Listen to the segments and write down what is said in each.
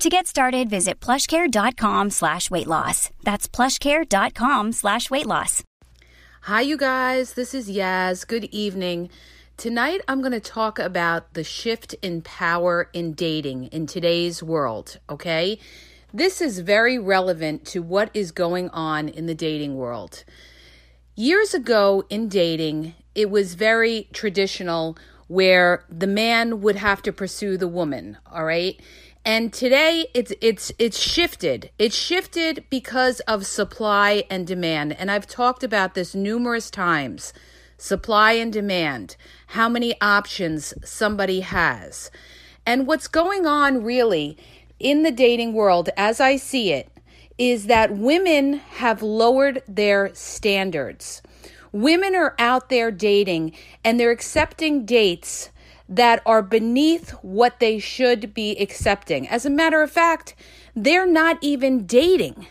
To get started, visit plushcare.com slash weight loss. That's plushcare.com slash weight loss. Hi, you guys. This is Yaz. Good evening. Tonight, I'm going to talk about the shift in power in dating in today's world, okay? This is very relevant to what is going on in the dating world. Years ago in dating, it was very traditional where the man would have to pursue the woman, all right? And today it's it's it's shifted. It's shifted because of supply and demand. And I've talked about this numerous times. Supply and demand. How many options somebody has. And what's going on really in the dating world as I see it is that women have lowered their standards. Women are out there dating and they're accepting dates that are beneath what they should be accepting. As a matter of fact, they're not even dating.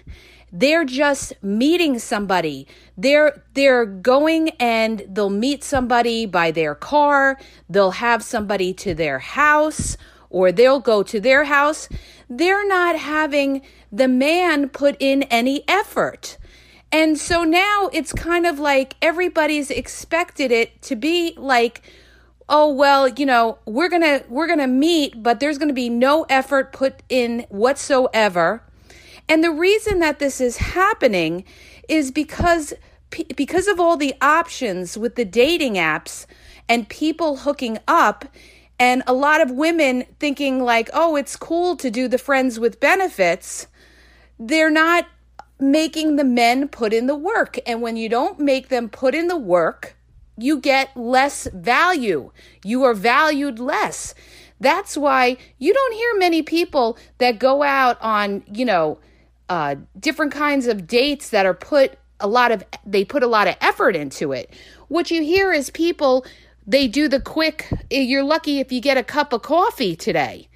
They're just meeting somebody. They're they're going and they'll meet somebody by their car. They'll have somebody to their house or they'll go to their house. They're not having the man put in any effort. And so now it's kind of like everybody's expected it to be like oh well you know we're gonna we're gonna meet but there's gonna be no effort put in whatsoever. And the reason that this is happening is because because of all the options with the dating apps and people hooking up and a lot of women thinking like oh it's cool to do the friends with benefits they're not making the men put in the work. And when you don't make them put in the work you get less value. You are valued less. That's why you don't hear many people that go out on, you know, uh, different kinds of dates that are put a lot of, they put a lot of effort into it. What you hear is people, they do the quick, you're lucky if you get a cup of coffee today.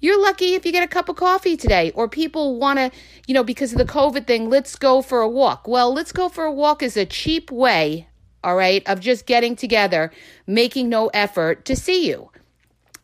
You're lucky if you get a cup of coffee today. Or people want to, you know, because of the COVID thing, let's go for a walk. Well, let's go for a walk is a cheap way all right, of just getting together, making no effort to see you.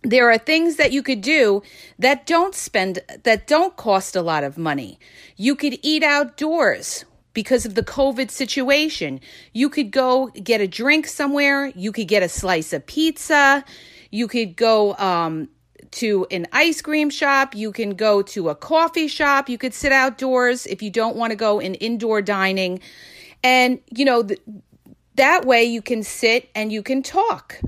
There are things that you could do that don't spend, that don't cost a lot of money. You could eat outdoors because of the COVID situation. You could go get a drink somewhere. You could get a slice of pizza. You could go um, to an ice cream shop. You can go to a coffee shop. You could sit outdoors if you don't want to go in indoor dining. And, you know, that way you can sit and you can talk.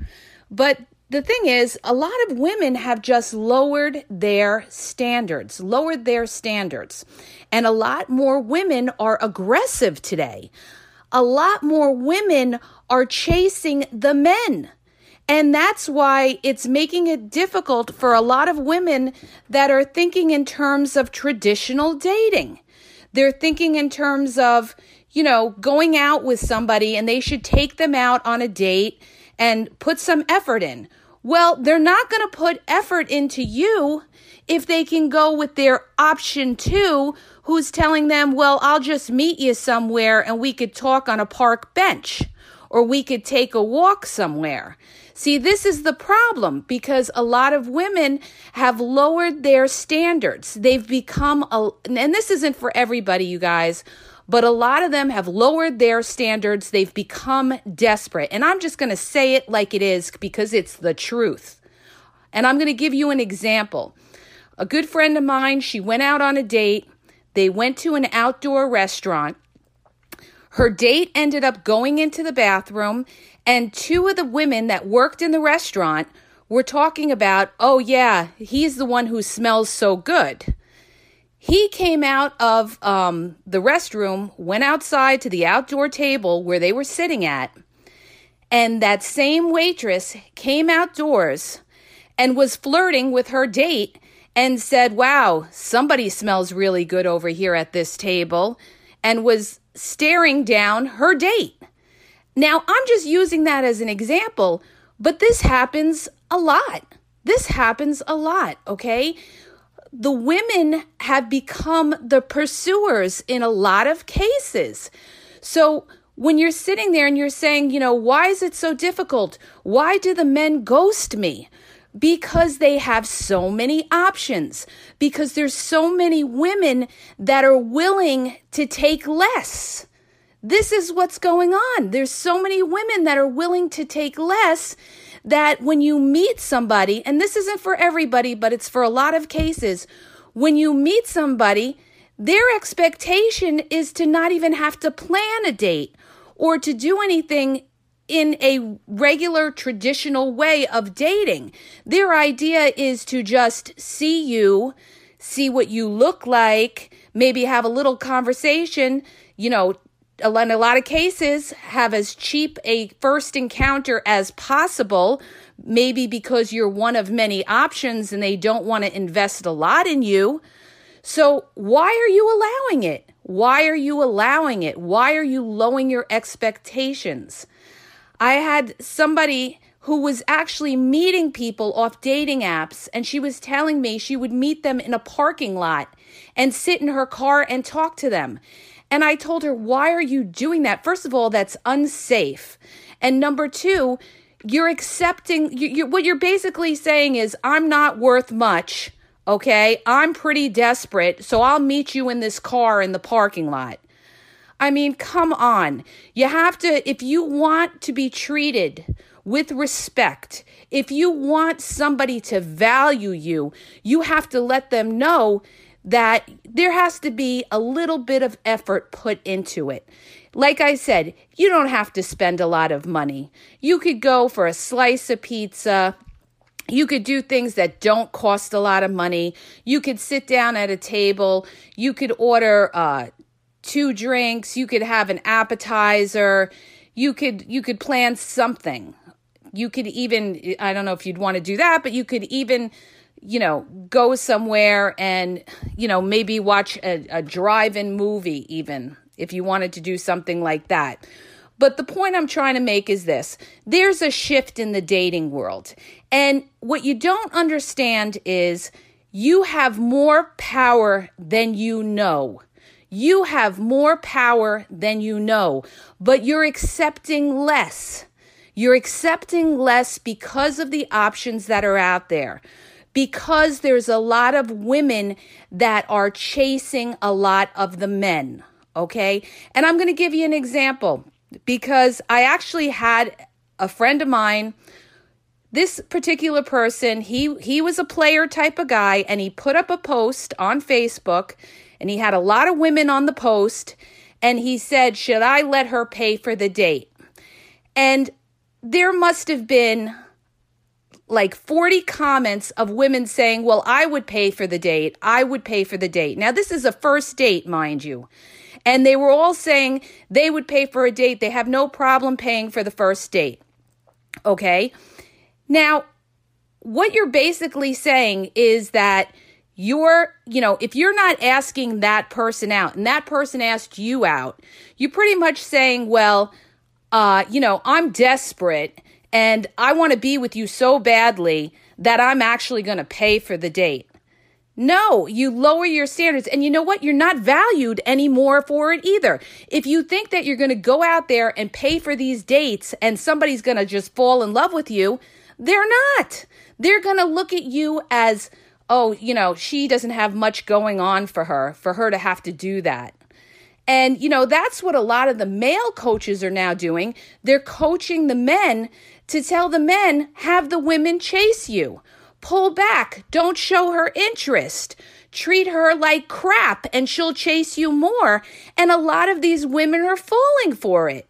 But the thing is, a lot of women have just lowered their standards, lowered their standards. And a lot more women are aggressive today. A lot more women are chasing the men. And that's why it's making it difficult for a lot of women that are thinking in terms of traditional dating. They're thinking in terms of, you know, going out with somebody and they should take them out on a date and put some effort in. Well, they're not going to put effort into you if they can go with their option two, who's telling them, well, I'll just meet you somewhere and we could talk on a park bench or we could take a walk somewhere. See, this is the problem because a lot of women have lowered their standards. They've become a, and this isn't for everybody, you guys but a lot of them have lowered their standards. They've become desperate. And I'm just going to say it like it is because it's the truth. And I'm going to give you an example. A good friend of mine, she went out on a date. They went to an outdoor restaurant. Her date ended up going into the bathroom, and two of the women that worked in the restaurant were talking about, oh, yeah, he's the one who smells so good. He came out of um, the restroom, went outside to the outdoor table where they were sitting at, and that same waitress came outdoors and was flirting with her date and said, Wow, somebody smells really good over here at this table, and was staring down her date. Now, I'm just using that as an example, but this happens a lot. This happens a lot, okay? The women have become the pursuers in a lot of cases. So, when you're sitting there and you're saying, you know, why is it so difficult? Why do the men ghost me? because they have so many options, because there's so many women that are willing to take less. This is what's going on. There's so many women that are willing to take less that when you meet somebody, and this isn't for everybody, but it's for a lot of cases, when you meet somebody, their expectation is to not even have to plan a date or to do anything in a regular traditional way of dating. Their idea is to just see you, see what you look like, maybe have a little conversation, you know, in a lot of cases, have as cheap a first encounter as possible, maybe because you're one of many options and they don't want to invest a lot in you. So, why are you allowing it? Why are you allowing it? Why are you lowering your expectations? I had somebody who was actually meeting people off dating apps, and she was telling me she would meet them in a parking lot and sit in her car and talk to them. And I told her, Why are you doing that? First of all, that's unsafe. And number two, you're accepting, you, you, what you're basically saying is, I'm not worth much. Okay. I'm pretty desperate. So I'll meet you in this car in the parking lot. I mean, come on. You have to, if you want to be treated with respect, if you want somebody to value you, you have to let them know that there has to be a little bit of effort put into it. Like I said, you don't have to spend a lot of money. You could go for a slice of pizza. You could do things that don't cost a lot of money. You could sit down at a table. You could order uh, two drinks, you could have an appetizer, you could you could plan something. You could even I don't know if you'd want to do that, but you could even you know go somewhere and you know maybe watch a, a drive-in movie even if you wanted to do something like that. But the point I'm trying to make is this there's a shift in the dating world. And what you don't understand is you have more power than you know. You have more power than you know, but you're accepting less. You're accepting less because of the options that are out there. Because there's a lot of women that are chasing a lot of the men. Okay. And I'm going to give you an example because I actually had a friend of mine this particular person he he was a player type of guy and he put up a post on Facebook and he had a lot of women on the post and he said, Should I let her pay for the date? And there must have been like 40 comments of women saying, Well, I would pay for the date. I would pay for the date. Now, this is a first date, mind you. And they were all saying they would pay for a date. They have no problem paying for the first date. Okay. Now, what you're basically saying is that you're, you know, if you're not asking that person out and that person asked you out, you're pretty much saying, well, uh, you know, I'm desperate and I want to be with you so badly that I'm actually going to pay for the date. No, you lower your standards. And you know what? You're not valued anymore for it either. If you think that you're going to go out there and pay for these dates and somebody's going to just fall in love with you, they're not. They're going to look at you as oh, you know, she doesn't have much going on for her, for her to have to do that. And, you know, that's what a lot of the male coaches are now doing. They're coaching the men to tell the men, have the women chase you. pull back. Don't show her interest. Treat her like crap and she'll chase you more. And a lot of these women are falling for it.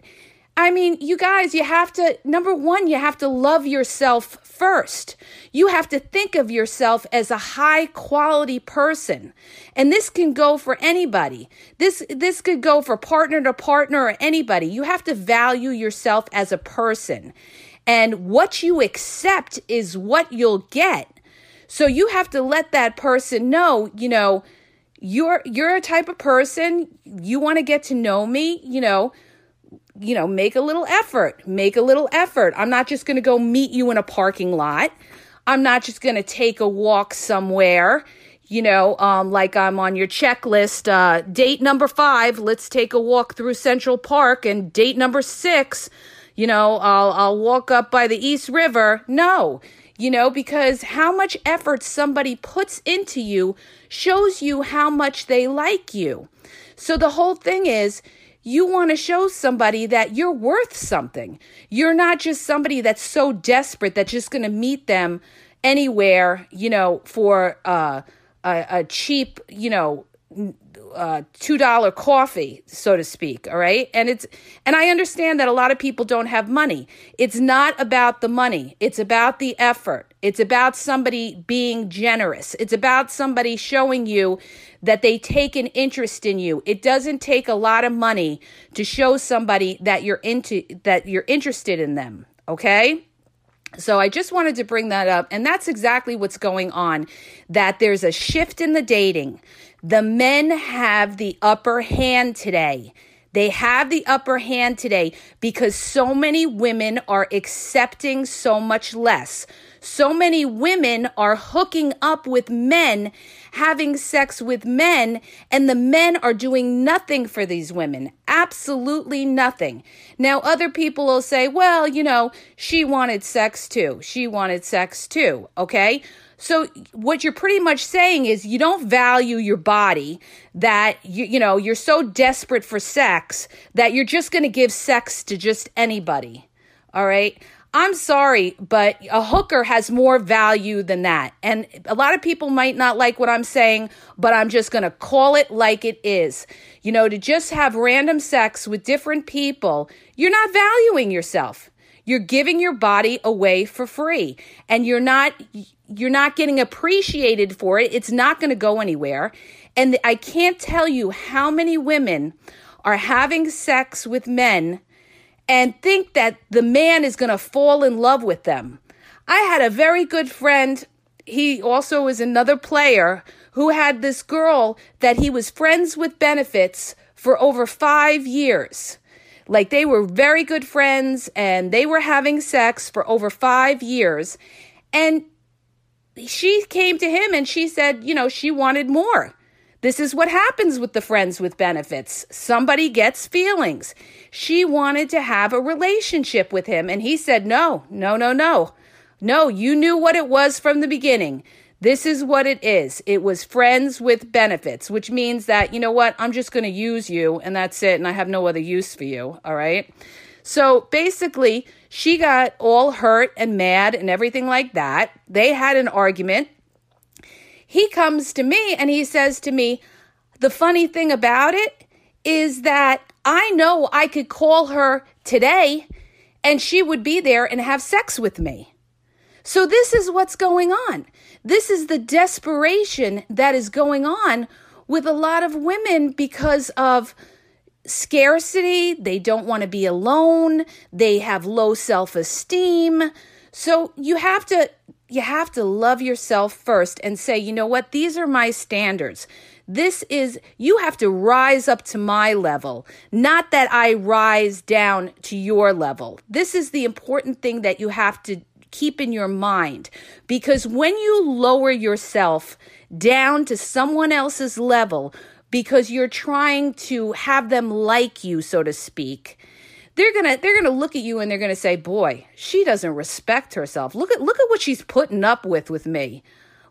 I mean, you guys, you have to, number one, you have to love yourself first. You have to think of yourself as a high quality person. And this can go for anybody. This, this could go for partner to partner or anybody. You have to value yourself as a person. And what you accept is what you'll get. So you have to let that person know, you know, you're you're a type of person, you want to get to know me, you know, you know, make a little effort. Make a little effort. I'm not just going to go meet you in a parking lot. I'm not just going to take a walk somewhere, you know, um, like I'm on your checklist. Uh, date number five, let's take a walk through Central Park. And date number six, you know, I'll, I'll walk up by the East River. No, you know, because how much effort somebody puts into you shows you how much they like you. So the whole thing is, you want to show somebody that you're worth something. You're not just somebody that's so desperate that's just going to meet them anywhere, you know, for uh, a, a cheap, you know, uh, two dollar coffee, so to speak. All right, and it's and I understand that a lot of people don't have money. It's not about the money. It's about the effort. It's about somebody being generous. It's about somebody showing you that they take an interest in you. It doesn't take a lot of money to show somebody that you're into that you're interested in them. Okay. So I just wanted to bring that up. And that's exactly what's going on that there's a shift in the dating. The men have the upper hand today. They have the upper hand today because so many women are accepting so much less. So many women are hooking up with men, having sex with men, and the men are doing nothing for these women. Absolutely nothing. Now, other people will say, well, you know, she wanted sex too. She wanted sex too. Okay. So what you're pretty much saying is you don't value your body that you you know, you're so desperate for sex that you're just going to give sex to just anybody. All right? I'm sorry, but a hooker has more value than that. And a lot of people might not like what I'm saying, but I'm just going to call it like it is. You know, to just have random sex with different people, you're not valuing yourself. You're giving your body away for free and you're not you're not getting appreciated for it. It's not going to go anywhere. And I can't tell you how many women are having sex with men and think that the man is going to fall in love with them. I had a very good friend. He also is another player who had this girl that he was friends with benefits for over five years. Like they were very good friends and they were having sex for over five years. And she came to him and she said, you know, she wanted more. This is what happens with the friends with benefits. Somebody gets feelings. She wanted to have a relationship with him, and he said, No, no, no, no. No, you knew what it was from the beginning. This is what it is. It was friends with benefits, which means that, you know what, I'm just going to use you and that's it. And I have no other use for you. All right. So basically, she got all hurt and mad and everything like that. They had an argument. He comes to me and he says to me, The funny thing about it is that I know I could call her today and she would be there and have sex with me. So, this is what's going on. This is the desperation that is going on with a lot of women because of scarcity. They don't want to be alone. They have low self esteem. So, you have to. You have to love yourself first and say, you know what? These are my standards. This is, you have to rise up to my level, not that I rise down to your level. This is the important thing that you have to keep in your mind. Because when you lower yourself down to someone else's level because you're trying to have them like you so to speak they're to they're to look at you and they're to say boy she doesn't respect herself. Look at look at what she's putting up with with me.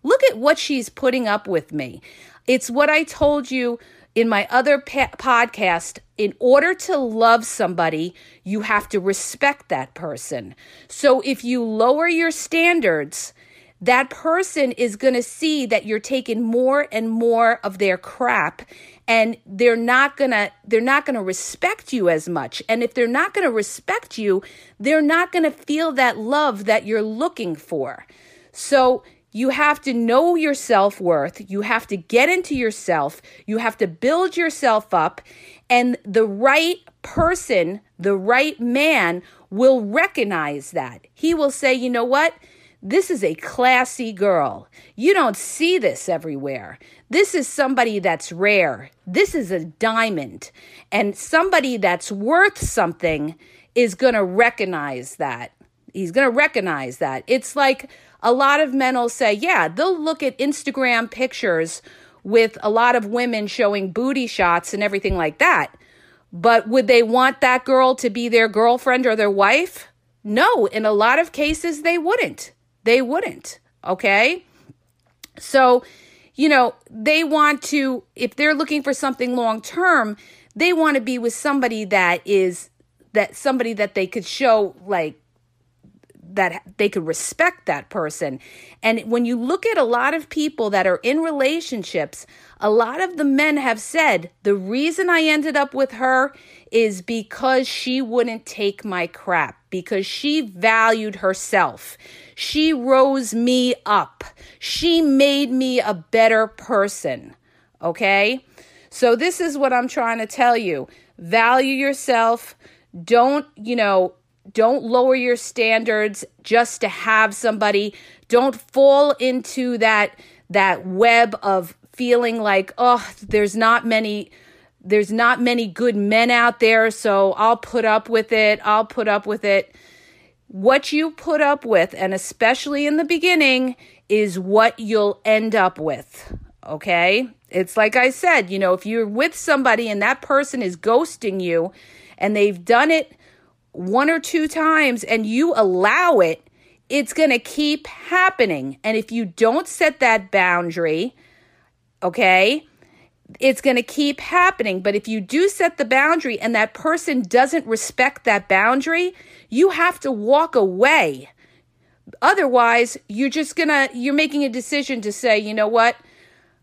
Look at what she's putting up with me. It's what i told you in my other pa- podcast, in order to love somebody, you have to respect that person. So if you lower your standards, that person is going to see that you're taking more and more of their crap and they're not going to they're not going to respect you as much and if they're not going to respect you they're not going to feel that love that you're looking for so you have to know your self-worth you have to get into yourself you have to build yourself up and the right person the right man will recognize that he will say you know what this is a classy girl. You don't see this everywhere. This is somebody that's rare. This is a diamond. And somebody that's worth something is going to recognize that. He's going to recognize that. It's like a lot of men will say, yeah, they'll look at Instagram pictures with a lot of women showing booty shots and everything like that. But would they want that girl to be their girlfriend or their wife? No, in a lot of cases, they wouldn't. They wouldn't. Okay. So, you know, they want to, if they're looking for something long term, they want to be with somebody that is, that somebody that they could show like that they could respect that person. And when you look at a lot of people that are in relationships, a lot of the men have said, the reason I ended up with her is because she wouldn't take my crap, because she valued herself. She rose me up. She made me a better person. Okay? So, this is what I'm trying to tell you value yourself. Don't, you know, don't lower your standards just to have somebody. Don't fall into that that web of feeling like, "Oh, there's not many there's not many good men out there, so I'll put up with it. I'll put up with it." What you put up with, and especially in the beginning, is what you'll end up with. Okay? It's like I said, you know, if you're with somebody and that person is ghosting you and they've done it one or two times and you allow it, it's going to keep happening. And if you don't set that boundary, okay, it's going to keep happening. But if you do set the boundary and that person doesn't respect that boundary, you have to walk away. Otherwise, you're just going to, you're making a decision to say, you know what?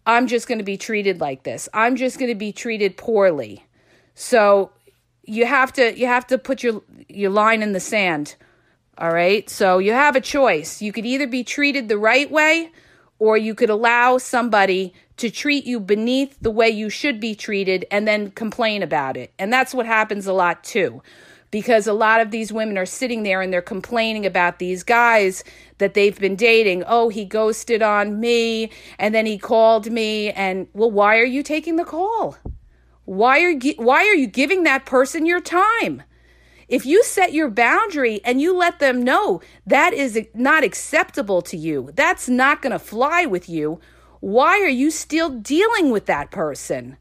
I'm just going to be treated like this. I'm just going to be treated poorly. So you have to you have to put your your line in the sand. All right? So you have a choice. You could either be treated the right way or you could allow somebody to treat you beneath the way you should be treated and then complain about it. And that's what happens a lot too. Because a lot of these women are sitting there and they're complaining about these guys that they've been dating. Oh, he ghosted on me and then he called me. And well, why are you taking the call? Why are you, why are you giving that person your time? If you set your boundary and you let them know that is not acceptable to you, that's not going to fly with you, why are you still dealing with that person?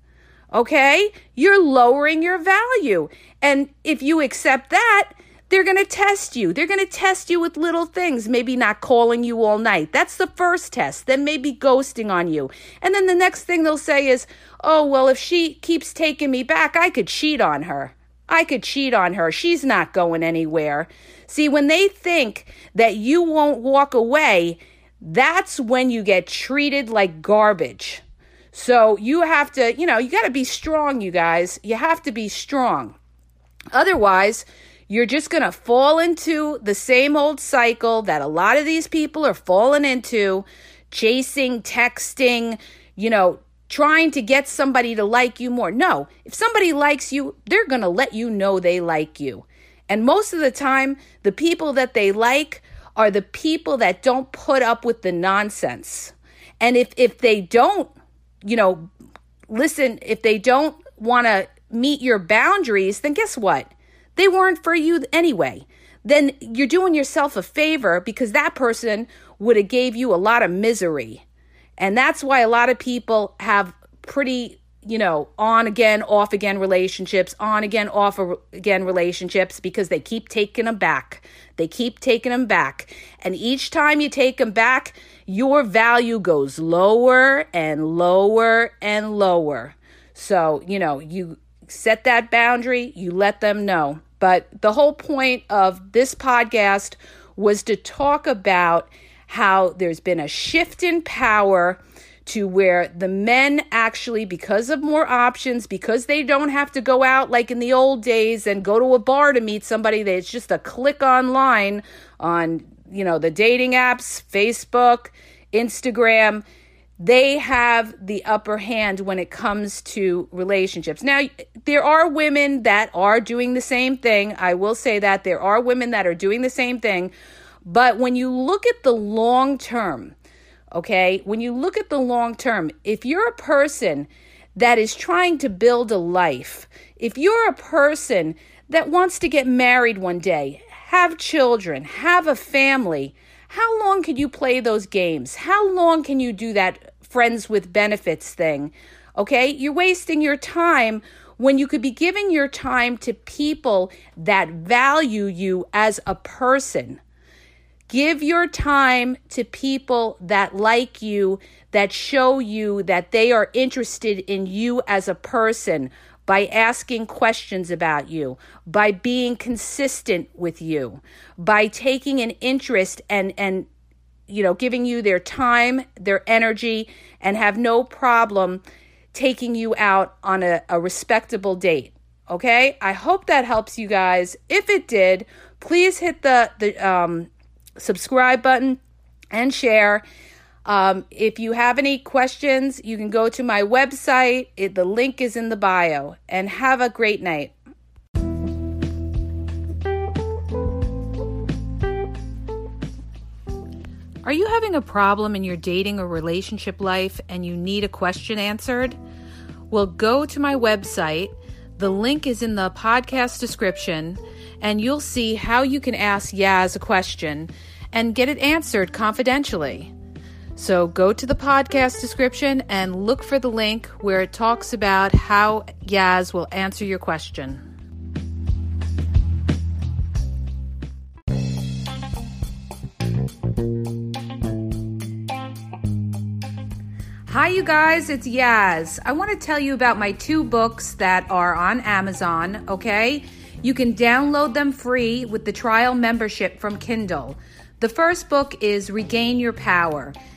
Okay? You're lowering your value. And if you accept that, they're going to test you. They're going to test you with little things, maybe not calling you all night. That's the first test. Then maybe ghosting on you. And then the next thing they'll say is, oh, well, if she keeps taking me back, I could cheat on her. I could cheat on her. She's not going anywhere. See, when they think that you won't walk away, that's when you get treated like garbage. So you have to, you know, you got to be strong, you guys. You have to be strong. Otherwise, you're just going to fall into the same old cycle that a lot of these people are falling into chasing, texting, you know, trying to get somebody to like you more. No, if somebody likes you, they're going to let you know they like you. And most of the time, the people that they like are the people that don't put up with the nonsense. And if if they don't, you know, listen, if they don't want to meet your boundaries, then guess what? They weren't for you anyway. Then you're doing yourself a favor because that person would have gave you a lot of misery. And that's why a lot of people have pretty, you know, on again, off again relationships, on again, off again relationships because they keep taking them back. They keep taking them back. And each time you take them back, your value goes lower and lower and lower. So, you know, you set that boundary, you let them know. But the whole point of this podcast was to talk about how there's been a shift in power to where the men actually, because of more options, because they don't have to go out like in the old days and go to a bar to meet somebody, it's just a click online on, you know, the dating apps, Facebook, Instagram. They have the upper hand when it comes to relationships. Now, there are women that are doing the same thing. I will say that there are women that are doing the same thing. But when you look at the long term, Okay. When you look at the long term, if you're a person that is trying to build a life, if you're a person that wants to get married one day, have children, have a family, how long can you play those games? How long can you do that friends with benefits thing? Okay. You're wasting your time when you could be giving your time to people that value you as a person. Give your time to people that like you, that show you that they are interested in you as a person by asking questions about you, by being consistent with you, by taking an interest and and you know, giving you their time, their energy and have no problem taking you out on a, a respectable date. Okay? I hope that helps you guys. If it did, please hit the the um subscribe button and share. Um, if you have any questions, you can go to my website. It, the link is in the bio. And have a great night. Are you having a problem in your dating or relationship life and you need a question answered? Well, go to my website. The link is in the podcast description and you'll see how you can ask Yaz a question and get it answered confidentially. So go to the podcast description and look for the link where it talks about how Yaz will answer your question. Hi, you guys, it's Yaz. I want to tell you about my two books that are on Amazon, okay? You can download them free with the trial membership from Kindle. The first book is Regain Your Power.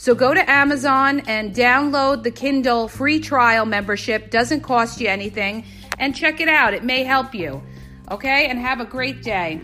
So go to Amazon and download the Kindle free trial membership. Doesn't cost you anything. And check it out. It may help you. Okay? And have a great day.